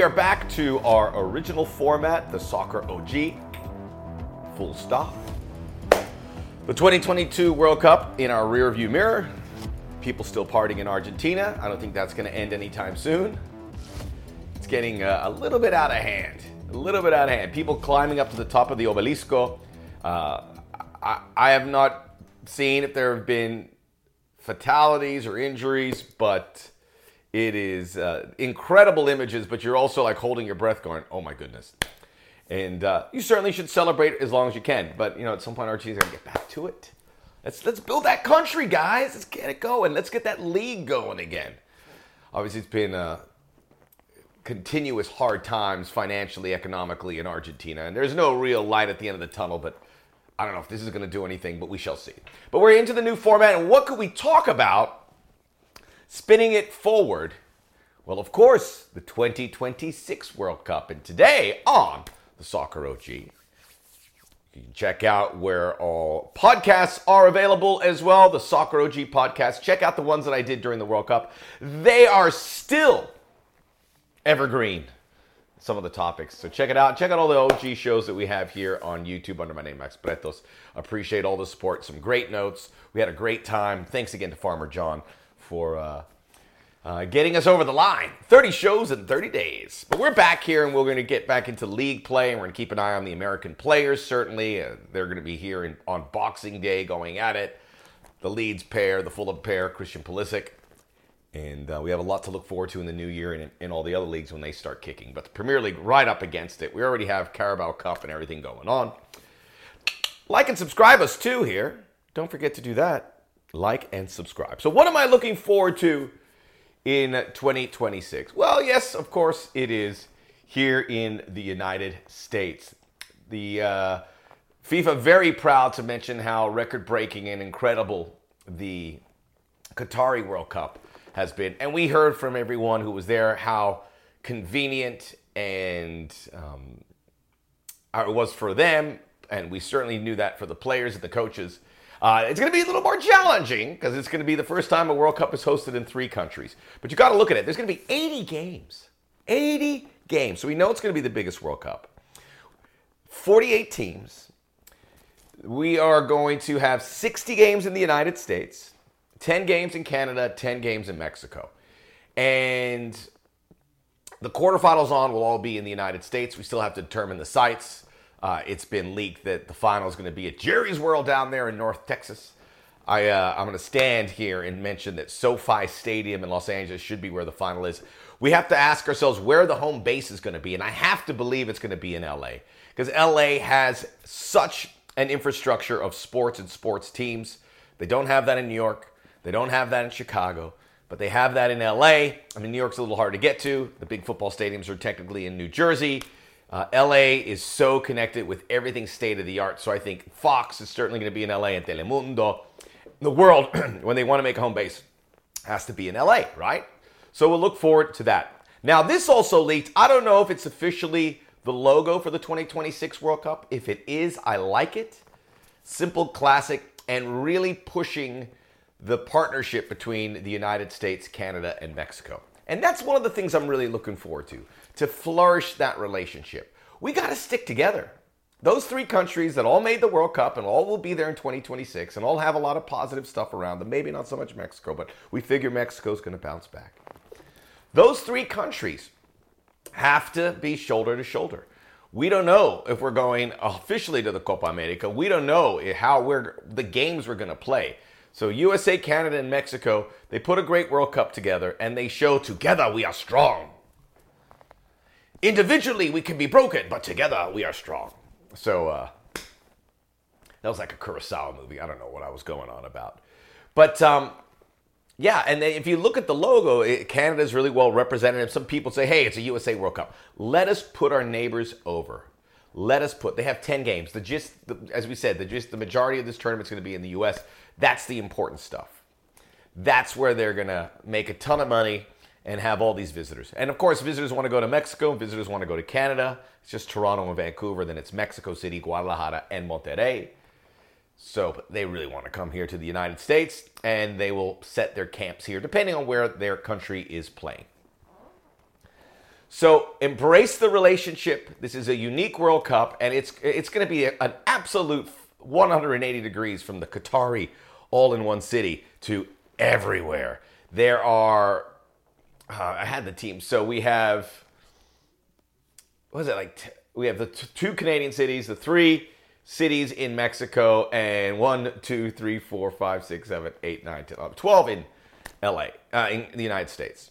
We are back to our original format, the Soccer OG. Full stop. The 2022 World Cup in our rearview mirror. People still partying in Argentina. I don't think that's going to end anytime soon. It's getting uh, a little bit out of hand. A little bit out of hand. People climbing up to the top of the obelisco. Uh, I, I have not seen if there have been fatalities or injuries, but it is uh, incredible images. But you're also like holding your breath, going, "Oh my goodness!" And uh, you certainly should celebrate as long as you can. But you know, at some point, got to get back to it. Let's let's build that country, guys. Let's get it going. Let's get that league going again. Obviously, it's been uh, continuous hard times financially, economically in Argentina, and there's no real light at the end of the tunnel. But I don't know if this is going to do anything, but we shall see. But we're into the new format, and what could we talk about? Spinning it forward. Well, of course, the 2026 World Cup. And today on the Soccer OG, you can check out where all podcasts are available as well. The Soccer OG podcast. Check out the ones that I did during the World Cup. They are still evergreen some of the topics. So check it out. Check out all the OG shows that we have here on YouTube under my name, Max Bretos. Appreciate all the support. Some great notes. We had a great time. Thanks again to Farmer John for uh, uh, getting us over the line. 30 shows in 30 days. But we're back here and we're going to get back into league play and we're going to keep an eye on the American players, certainly. Uh, they're going to be here in, on Boxing Day going at it. The Leeds pair, the Fulham pair, Christian Pulisic. And uh, we have a lot to look forward to in the new year and in all the other leagues when they start kicking. But the Premier League, right up against it. We already have Carabao Cup and everything going on. Like and subscribe us too here. Don't forget to do that. Like and subscribe. So, what am I looking forward to in 2026? Well, yes, of course, it is here in the United States. The uh, FIFA very proud to mention how record breaking and incredible the Qatari World Cup has been. And we heard from everyone who was there how convenient and um, it was for them. And we certainly knew that for the players and the coaches. Uh, it's going to be a little more challenging because it's going to be the first time a World Cup is hosted in three countries. But you got to look at it. There's going to be 80 games. 80 games. So we know it's going to be the biggest World Cup. 48 teams. We are going to have 60 games in the United States. 10 games in Canada, 10 games in Mexico. And the quarterfinals on will all be in the United States. We still have to determine the sites. Uh, it's been leaked that the final is going to be at Jerry's World down there in North Texas. I, uh, I'm going to stand here and mention that SoFi Stadium in Los Angeles should be where the final is. We have to ask ourselves where the home base is going to be, and I have to believe it's going to be in LA because LA has such an infrastructure of sports and sports teams. They don't have that in New York. They don't have that in Chicago, but they have that in LA. I mean, New York's a little hard to get to. The big football stadiums are technically in New Jersey. Uh, LA is so connected with everything state of the art. So I think Fox is certainly going to be in LA and Telemundo. The world, when they want to make a home base, has to be in LA, right? So we'll look forward to that. Now, this also leaked. I don't know if it's officially the logo for the 2026 World Cup. If it is, I like it. Simple, classic, and really pushing the partnership between the United States, Canada, and Mexico. And that's one of the things I'm really looking forward to, to flourish that relationship. We got to stick together. Those three countries that all made the World Cup and all will be there in 2026 and all have a lot of positive stuff around them, maybe not so much Mexico, but we figure Mexico's going to bounce back. Those three countries have to be shoulder to shoulder. We don't know if we're going officially to the Copa America. We don't know how we're the games we're going to play. So USA, Canada, and Mexico, they put a great World Cup together and they show together we are strong. Individually we can be broken, but together we are strong. So uh, that was like a Kurosawa movie. I don't know what I was going on about. But um, yeah, and if you look at the logo, Canada is really well represented. Some people say, hey, it's a USA World Cup. Let us put our neighbors over. Let us put, they have 10 games. The just, the, as we said, the just the majority of this tournament is going to be in the US. That's the important stuff. That's where they're going to make a ton of money and have all these visitors. And of course, visitors want to go to Mexico, visitors want to go to Canada. It's just Toronto and Vancouver, then it's Mexico City, Guadalajara, and Monterrey. So they really want to come here to the United States and they will set their camps here depending on where their country is playing. So embrace the relationship. This is a unique World Cup, and it's it's going to be a, an absolute 180 degrees from the Qatari all-in-one city to everywhere. There are, uh, I had the team. So we have, what is it like? T- we have the t- two Canadian cities, the three cities in Mexico, and one, two, three, four, five, six, seven, eight, nine, 10, 11, 12 in LA, uh, in the United States.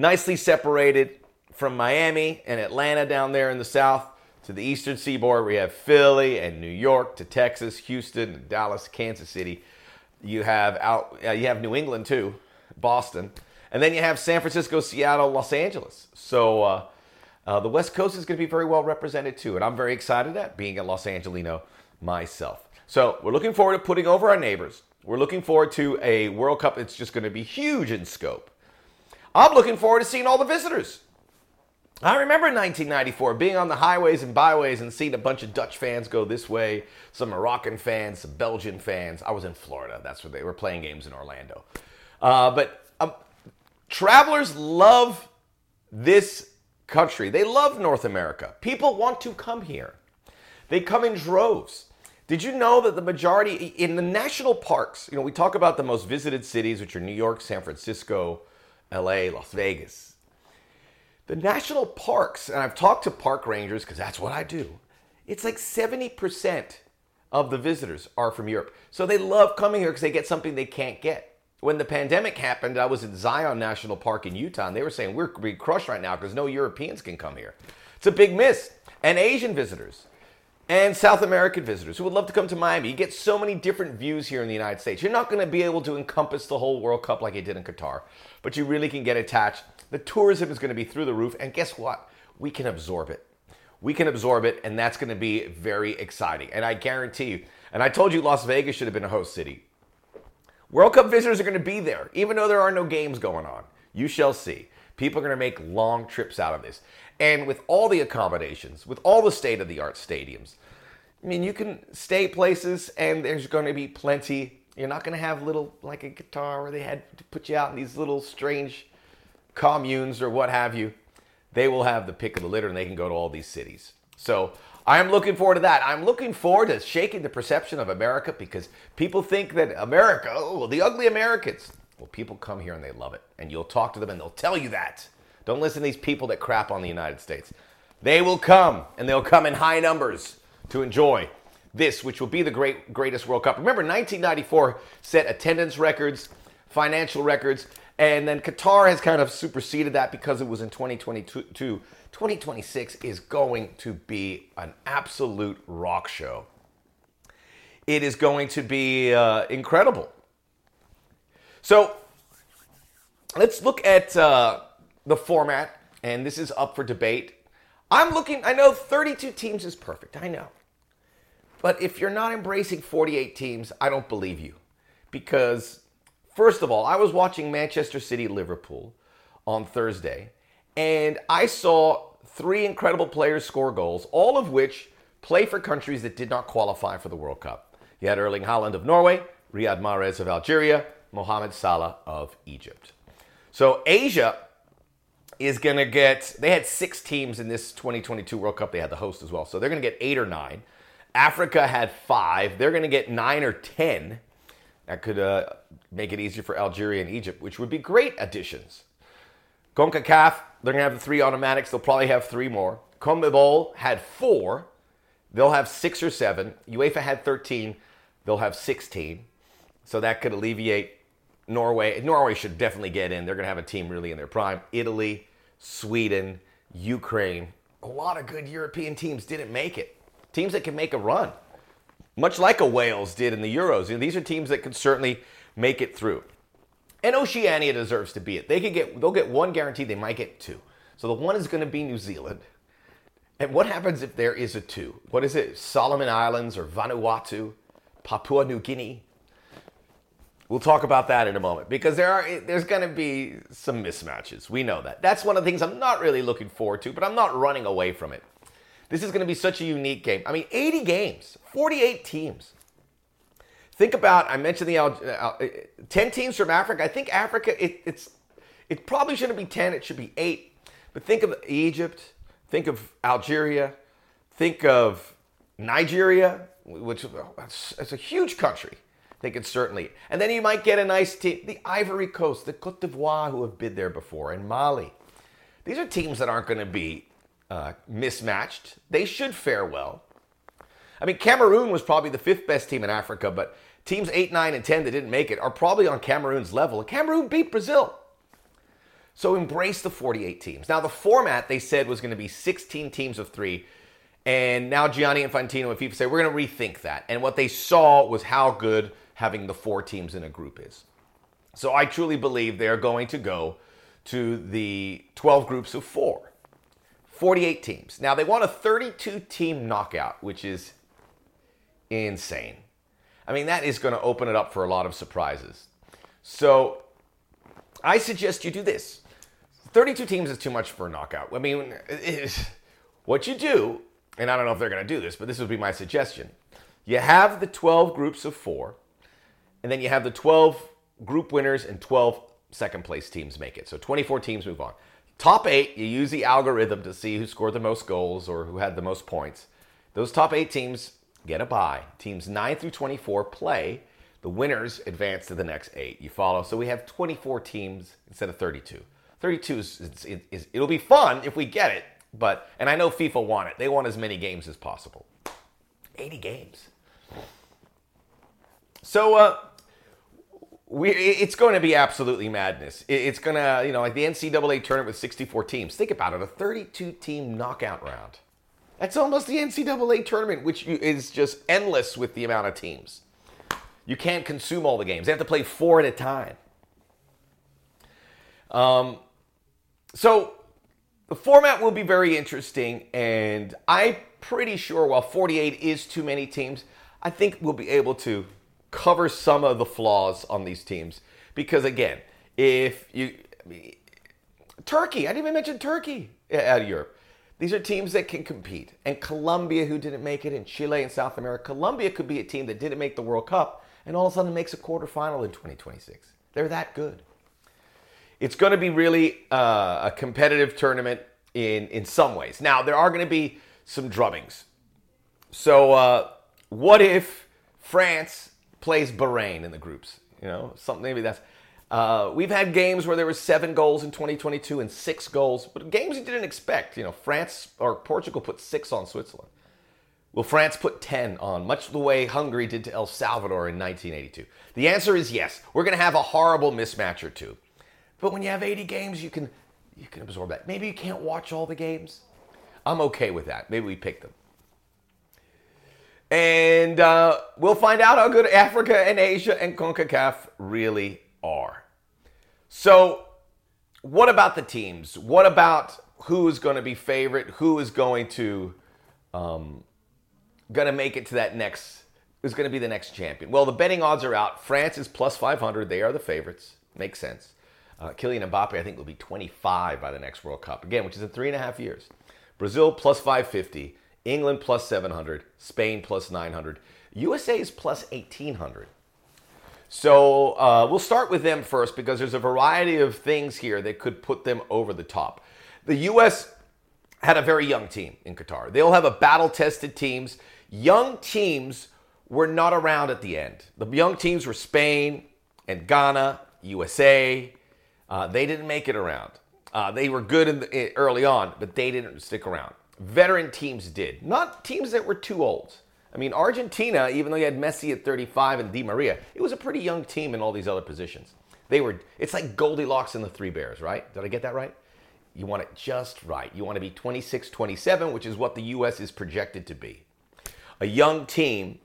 Nicely separated from Miami and Atlanta down there in the south to the eastern seaboard. We have Philly and New York to Texas, Houston, Dallas, Kansas City. You have out, uh, you have New England too, Boston, and then you have San Francisco, Seattle, Los Angeles. So uh, uh, the West Coast is going to be very well represented too, and I'm very excited at being a Los Angelino myself. So we're looking forward to putting over our neighbors. We're looking forward to a World Cup that's just going to be huge in scope. I'm looking forward to seeing all the visitors. I remember 1994 being on the highways and byways and seeing a bunch of Dutch fans go this way, some Moroccan fans, some Belgian fans. I was in Florida. That's where they were playing games in Orlando. Uh, but um, travelers love this country. They love North America. People want to come here. They come in droves. Did you know that the majority in the national parks, you know, we talk about the most visited cities, which are New York, San Francisco, LA, Las Vegas, the national parks, and I've talked to park rangers because that's what I do, it's like 70% of the visitors are from Europe. So they love coming here because they get something they can't get. When the pandemic happened, I was at Zion National Park in Utah, and they were saying we're being crushed right now because no Europeans can come here. It's a big miss. And Asian visitors and South American visitors who would love to come to Miami. You get so many different views here in the United States. You're not going to be able to encompass the whole World Cup like you did in Qatar, but you really can get attached the tourism is going to be through the roof. And guess what? We can absorb it. We can absorb it, and that's going to be very exciting. And I guarantee you, and I told you Las Vegas should have been a host city. World Cup visitors are going to be there, even though there are no games going on. You shall see. People are going to make long trips out of this. And with all the accommodations, with all the state of the art stadiums, I mean, you can stay places and there's going to be plenty. You're not going to have little, like a Qatar where they had to put you out in these little strange communes or what have you, they will have the pick of the litter and they can go to all these cities. So I am looking forward to that. I'm looking forward to shaking the perception of America because people think that America, oh, the ugly Americans. Well, people come here and they love it. And you'll talk to them and they'll tell you that. Don't listen to these people that crap on the United States. They will come and they'll come in high numbers to enjoy this, which will be the great, greatest World Cup. Remember, 1994 set attendance records, financial records. And then Qatar has kind of superseded that because it was in 2022. 2026 is going to be an absolute rock show. It is going to be uh, incredible. So let's look at uh, the format, and this is up for debate. I'm looking, I know 32 teams is perfect, I know. But if you're not embracing 48 teams, I don't believe you. Because First of all, I was watching Manchester City Liverpool on Thursday, and I saw three incredible players score goals, all of which play for countries that did not qualify for the World Cup. You had Erling Haaland of Norway, Riyad Mahrez of Algeria, Mohamed Salah of Egypt. So Asia is going to get, they had six teams in this 2022 World Cup. They had the host as well. So they're going to get eight or nine. Africa had five. They're going to get nine or 10. That could uh, make it easier for Algeria and Egypt, which would be great additions. CONCACAF, they're going to have the three automatics. They'll probably have three more. CONMEBOL had four. They'll have six or seven. UEFA had 13. They'll have 16. So that could alleviate Norway. Norway should definitely get in. They're going to have a team really in their prime. Italy, Sweden, Ukraine. A lot of good European teams didn't make it. Teams that can make a run much like a Wales did in the Euros. You know, these are teams that can certainly make it through. And Oceania deserves to be it. They could get they'll get one guaranteed, they might get two. So the one is going to be New Zealand. And what happens if there is a two? What is it? Solomon Islands or Vanuatu, Papua New Guinea? We'll talk about that in a moment because there are there's going to be some mismatches. We know that. That's one of the things I'm not really looking forward to, but I'm not running away from it. This is going to be such a unique game. I mean, 80 games, 48 teams. Think about, I mentioned the uh, 10 teams from Africa. I think Africa, it, it's it probably shouldn't be 10, it should be 8. But think of Egypt, think of Algeria, think of Nigeria, which is a huge country. They could certainly. And then you might get a nice team. The Ivory Coast, the Cote d'Ivoire, who have been there before, and Mali. These are teams that aren't going to be uh, mismatched. They should fare well. I mean, Cameroon was probably the fifth best team in Africa, but teams 8, 9, and 10 that didn't make it are probably on Cameroon's level. Cameroon beat Brazil. So embrace the 48 teams. Now, the format they said was going to be 16 teams of three. And now Gianni Infantino and FIFA say we're going to rethink that. And what they saw was how good having the four teams in a group is. So I truly believe they are going to go to the 12 groups of four, 48 teams. Now they want a 32 team knockout, which is insane. I mean, that is going to open it up for a lot of surprises. So I suggest you do this 32 teams is too much for a knockout. I mean, what you do, and I don't know if they're going to do this, but this would be my suggestion. You have the 12 groups of four, and then you have the 12 group winners and 12 second place teams make it. So 24 teams move on. Top eight, you use the algorithm to see who scored the most goals or who had the most points. Those top eight teams get a bye. Teams 9 through 24 play. The winners advance to the next eight. You follow? So we have 24 teams instead of 32. 32 is, is, is, it'll be fun if we get it, but and I know FIFA want it. They want as many games as possible. 80 games. So uh, we, it's going to be absolutely madness. It's going to, you know, like the NCAA tournament with 64 teams. Think about it, a 32 team knockout round. That's almost the NCAA tournament, which is just endless with the amount of teams. You can't consume all the games. They have to play four at a time. Um, so the format will be very interesting, and I'm pretty sure while 48 is too many teams, I think we'll be able to cover some of the flaws on these teams. Because again, if you Turkey, I didn't even mention Turkey out of Europe. These are teams that can compete. And Colombia, who didn't make it, and Chile and South America. Colombia could be a team that didn't make the World Cup and all of a sudden makes a quarterfinal in 2026. They're that good. It's going to be really uh, a competitive tournament in, in some ways. Now, there are going to be some drubbings. So, uh, what if France plays Bahrain in the groups? You know, something maybe that's. Uh, we've had games where there were seven goals in 2022 and six goals, but games you didn't expect. You know, France or Portugal put six on Switzerland. Will France put 10 on, much the way Hungary did to El Salvador in 1982? The answer is yes. We're going to have a horrible mismatch or two. But when you have 80 games, you can you can absorb that. Maybe you can't watch all the games. I'm okay with that. Maybe we pick them. And uh, we'll find out how good Africa and Asia and CONCACAF really are. So, what about the teams? What about who is going to be favorite? Who is going to um, going to make it to that next? Who's going to be the next champion? Well, the betting odds are out. France is plus 500. They are the favorites. Makes sense. Uh, Kylian Mbappe, I think, will be 25 by the next World Cup, again, which is in three and a half years. Brazil plus 550, England plus 700, Spain plus 900, USA is plus 1800. So uh, we'll start with them first because there's a variety of things here that could put them over the top. The US had a very young team in Qatar. They'll have a battle tested teams. Young teams were not around at the end. The young teams were Spain and Ghana, USA, uh, they didn't make it around. Uh, they were good the, early on, but they didn't stick around. Veteran teams did, not teams that were too old. I mean, Argentina, even though you had Messi at 35 and Di Maria, it was a pretty young team in all these other positions. They were. It's like Goldilocks and the Three Bears, right? Did I get that right? You want it just right. You want to be 26, 27, which is what the U.S. is projected to be. A young team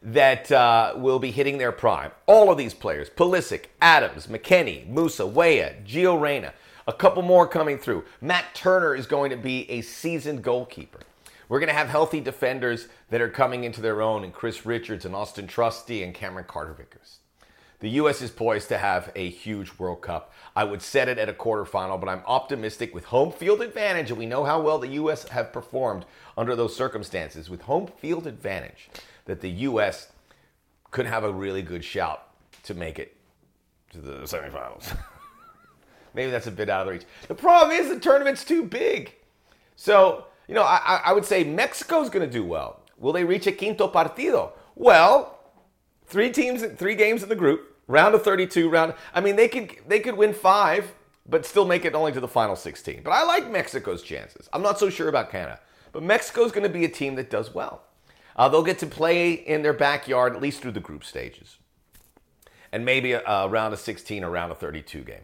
that uh, will be hitting their prime. All of these players Pulisic, Adams, McKennie, Musah, Weah, Gio Reyna, a couple more coming through. Matt Turner is going to be a seasoned goalkeeper. We're going to have healthy defenders that are coming into their own, and Chris Richards and Austin Trusty and Cameron Carter Vickers. The U.S. is poised to have a huge World Cup. I would set it at a quarterfinal, but I'm optimistic with home field advantage, and we know how well the U.S. have performed under those circumstances. With home field advantage, that the U.S. could have a really good shout to make it to the semifinals. maybe that's a bit out of the reach. The problem is the tournament's too big. So, you know, I, I would say Mexico's going to do well. Will they reach a quinto partido? Well, three teams, three games in the group, round of 32, round. I mean, they could they could win five, but still make it only to the final 16. But I like Mexico's chances. I'm not so sure about Canada, but Mexico's going to be a team that does well. Uh, they'll get to play in their backyard at least through the group stages, and maybe a, a round of 16 or round of 32 game.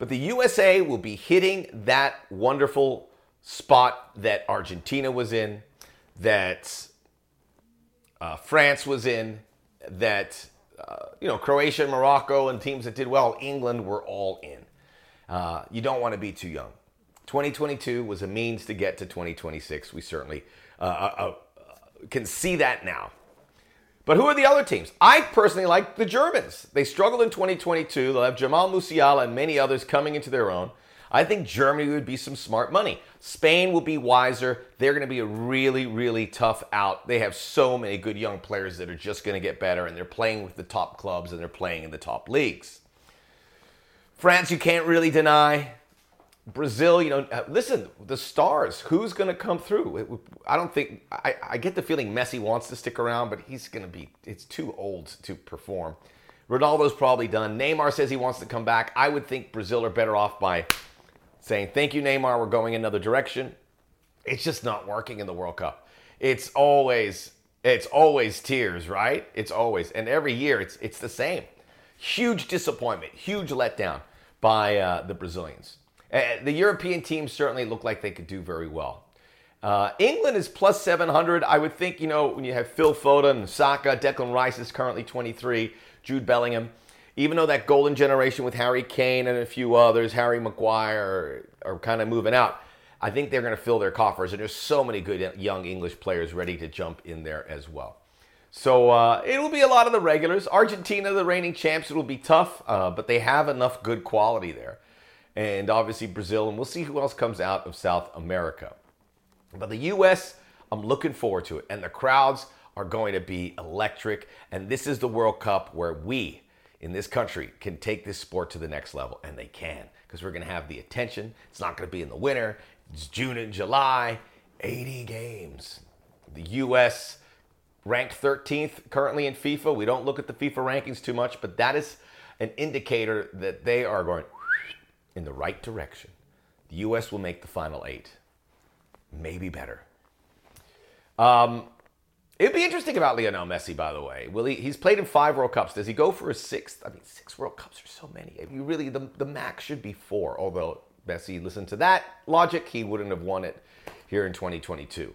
But the USA will be hitting that wonderful spot that Argentina was in, that uh, France was in, that uh, you know Croatia, and Morocco, and teams that did well. England were all in. Uh, you don't want to be too young. 2022 was a means to get to 2026. We certainly uh, uh, uh, can see that now. But who are the other teams? I personally like the Germans. They struggled in 2022. They'll have Jamal Musiala and many others coming into their own. I think Germany would be some smart money. Spain will be wiser. They're going to be a really, really tough out. They have so many good young players that are just going to get better, and they're playing with the top clubs and they're playing in the top leagues. France, you can't really deny. Brazil, you know, uh, listen, the stars, who's going to come through? I don't think, I, I get the feeling Messi wants to stick around, but he's going to be, it's too old to perform. Ronaldo's probably done. Neymar says he wants to come back. I would think Brazil are better off by saying, Thank you, Neymar, we're going another direction. It's just not working in the World Cup. It's always, it's always tears, right? It's always, and every year it's it's the same. Huge disappointment, huge letdown by uh, the Brazilians. Uh, the European teams certainly look like they could do very well. Uh, England is plus 700. I would think, you know, when you have Phil Foden, Saka, Declan Rice is currently 23, Jude Bellingham even though that golden generation with Harry Kane and a few others, Harry Maguire, are, are kind of moving out, I think they're going to fill their coffers. And there's so many good young English players ready to jump in there as well. So uh, it will be a lot of the regulars. Argentina, the reigning champs, it'll be tough, uh, but they have enough good quality there. And obviously Brazil, and we'll see who else comes out of South America. But the U.S., I'm looking forward to it. And the crowds are going to be electric. And this is the World Cup where we, in this country can take this sport to the next level, and they can because we're going to have the attention. It's not going to be in the winter. It's June and July. 80 games. The U.S. ranked 13th currently in FIFA. We don't look at the FIFA rankings too much, but that is an indicator that they are going in the right direction. The U.S. will make the final eight, maybe better. Um, It'd be interesting about Lionel Messi, by the way. Will he? He's played in five World Cups. Does he go for a sixth? I mean, six World Cups are so many. You really, the, the max should be four. Although Messi, listen to that logic, he wouldn't have won it here in 2022.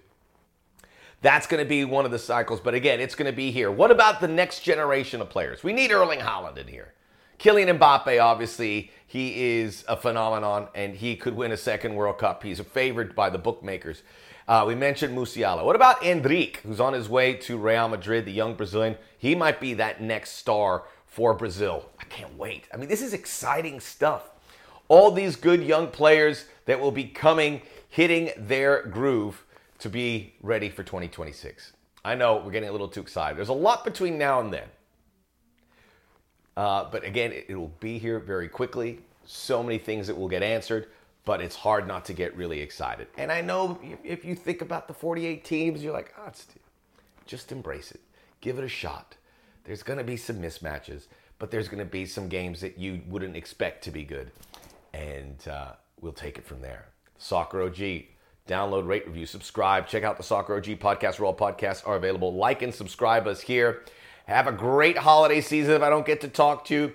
That's going to be one of the cycles. But again, it's going to be here. What about the next generation of players? We need Erling Haaland in here. Kylian Mbappe, obviously, he is a phenomenon, and he could win a second World Cup. He's favored by the bookmakers. Uh, we mentioned Musiala. What about Endrick, who's on his way to Real Madrid, the young Brazilian? He might be that next star for Brazil. I can't wait. I mean, this is exciting stuff. All these good young players that will be coming, hitting their groove to be ready for 2026. I know we're getting a little too excited. There's a lot between now and then. Uh, but again, it, it will be here very quickly. So many things that will get answered but it's hard not to get really excited. And I know if you think about the 48 teams, you're like, oh, just embrace it. Give it a shot. There's going to be some mismatches, but there's going to be some games that you wouldn't expect to be good. And uh, we'll take it from there. Soccer OG. Download, rate, review, subscribe. Check out the Soccer OG podcast where all podcasts are available. Like and subscribe us here. Have a great holiday season if I don't get to talk to you.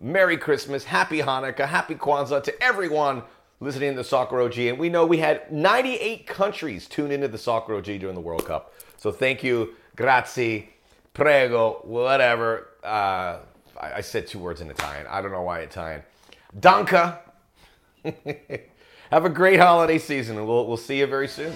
Merry Christmas, Happy Hanukkah, Happy Kwanzaa to everyone listening to the Soccer OG. And we know we had 98 countries tune into the Soccer OG during the World Cup. So thank you, grazie, prego, whatever. Uh, I, I, said two words in Italian. I don't know why Italian. Danka. Have a great holiday season, and we'll, we'll see you very soon.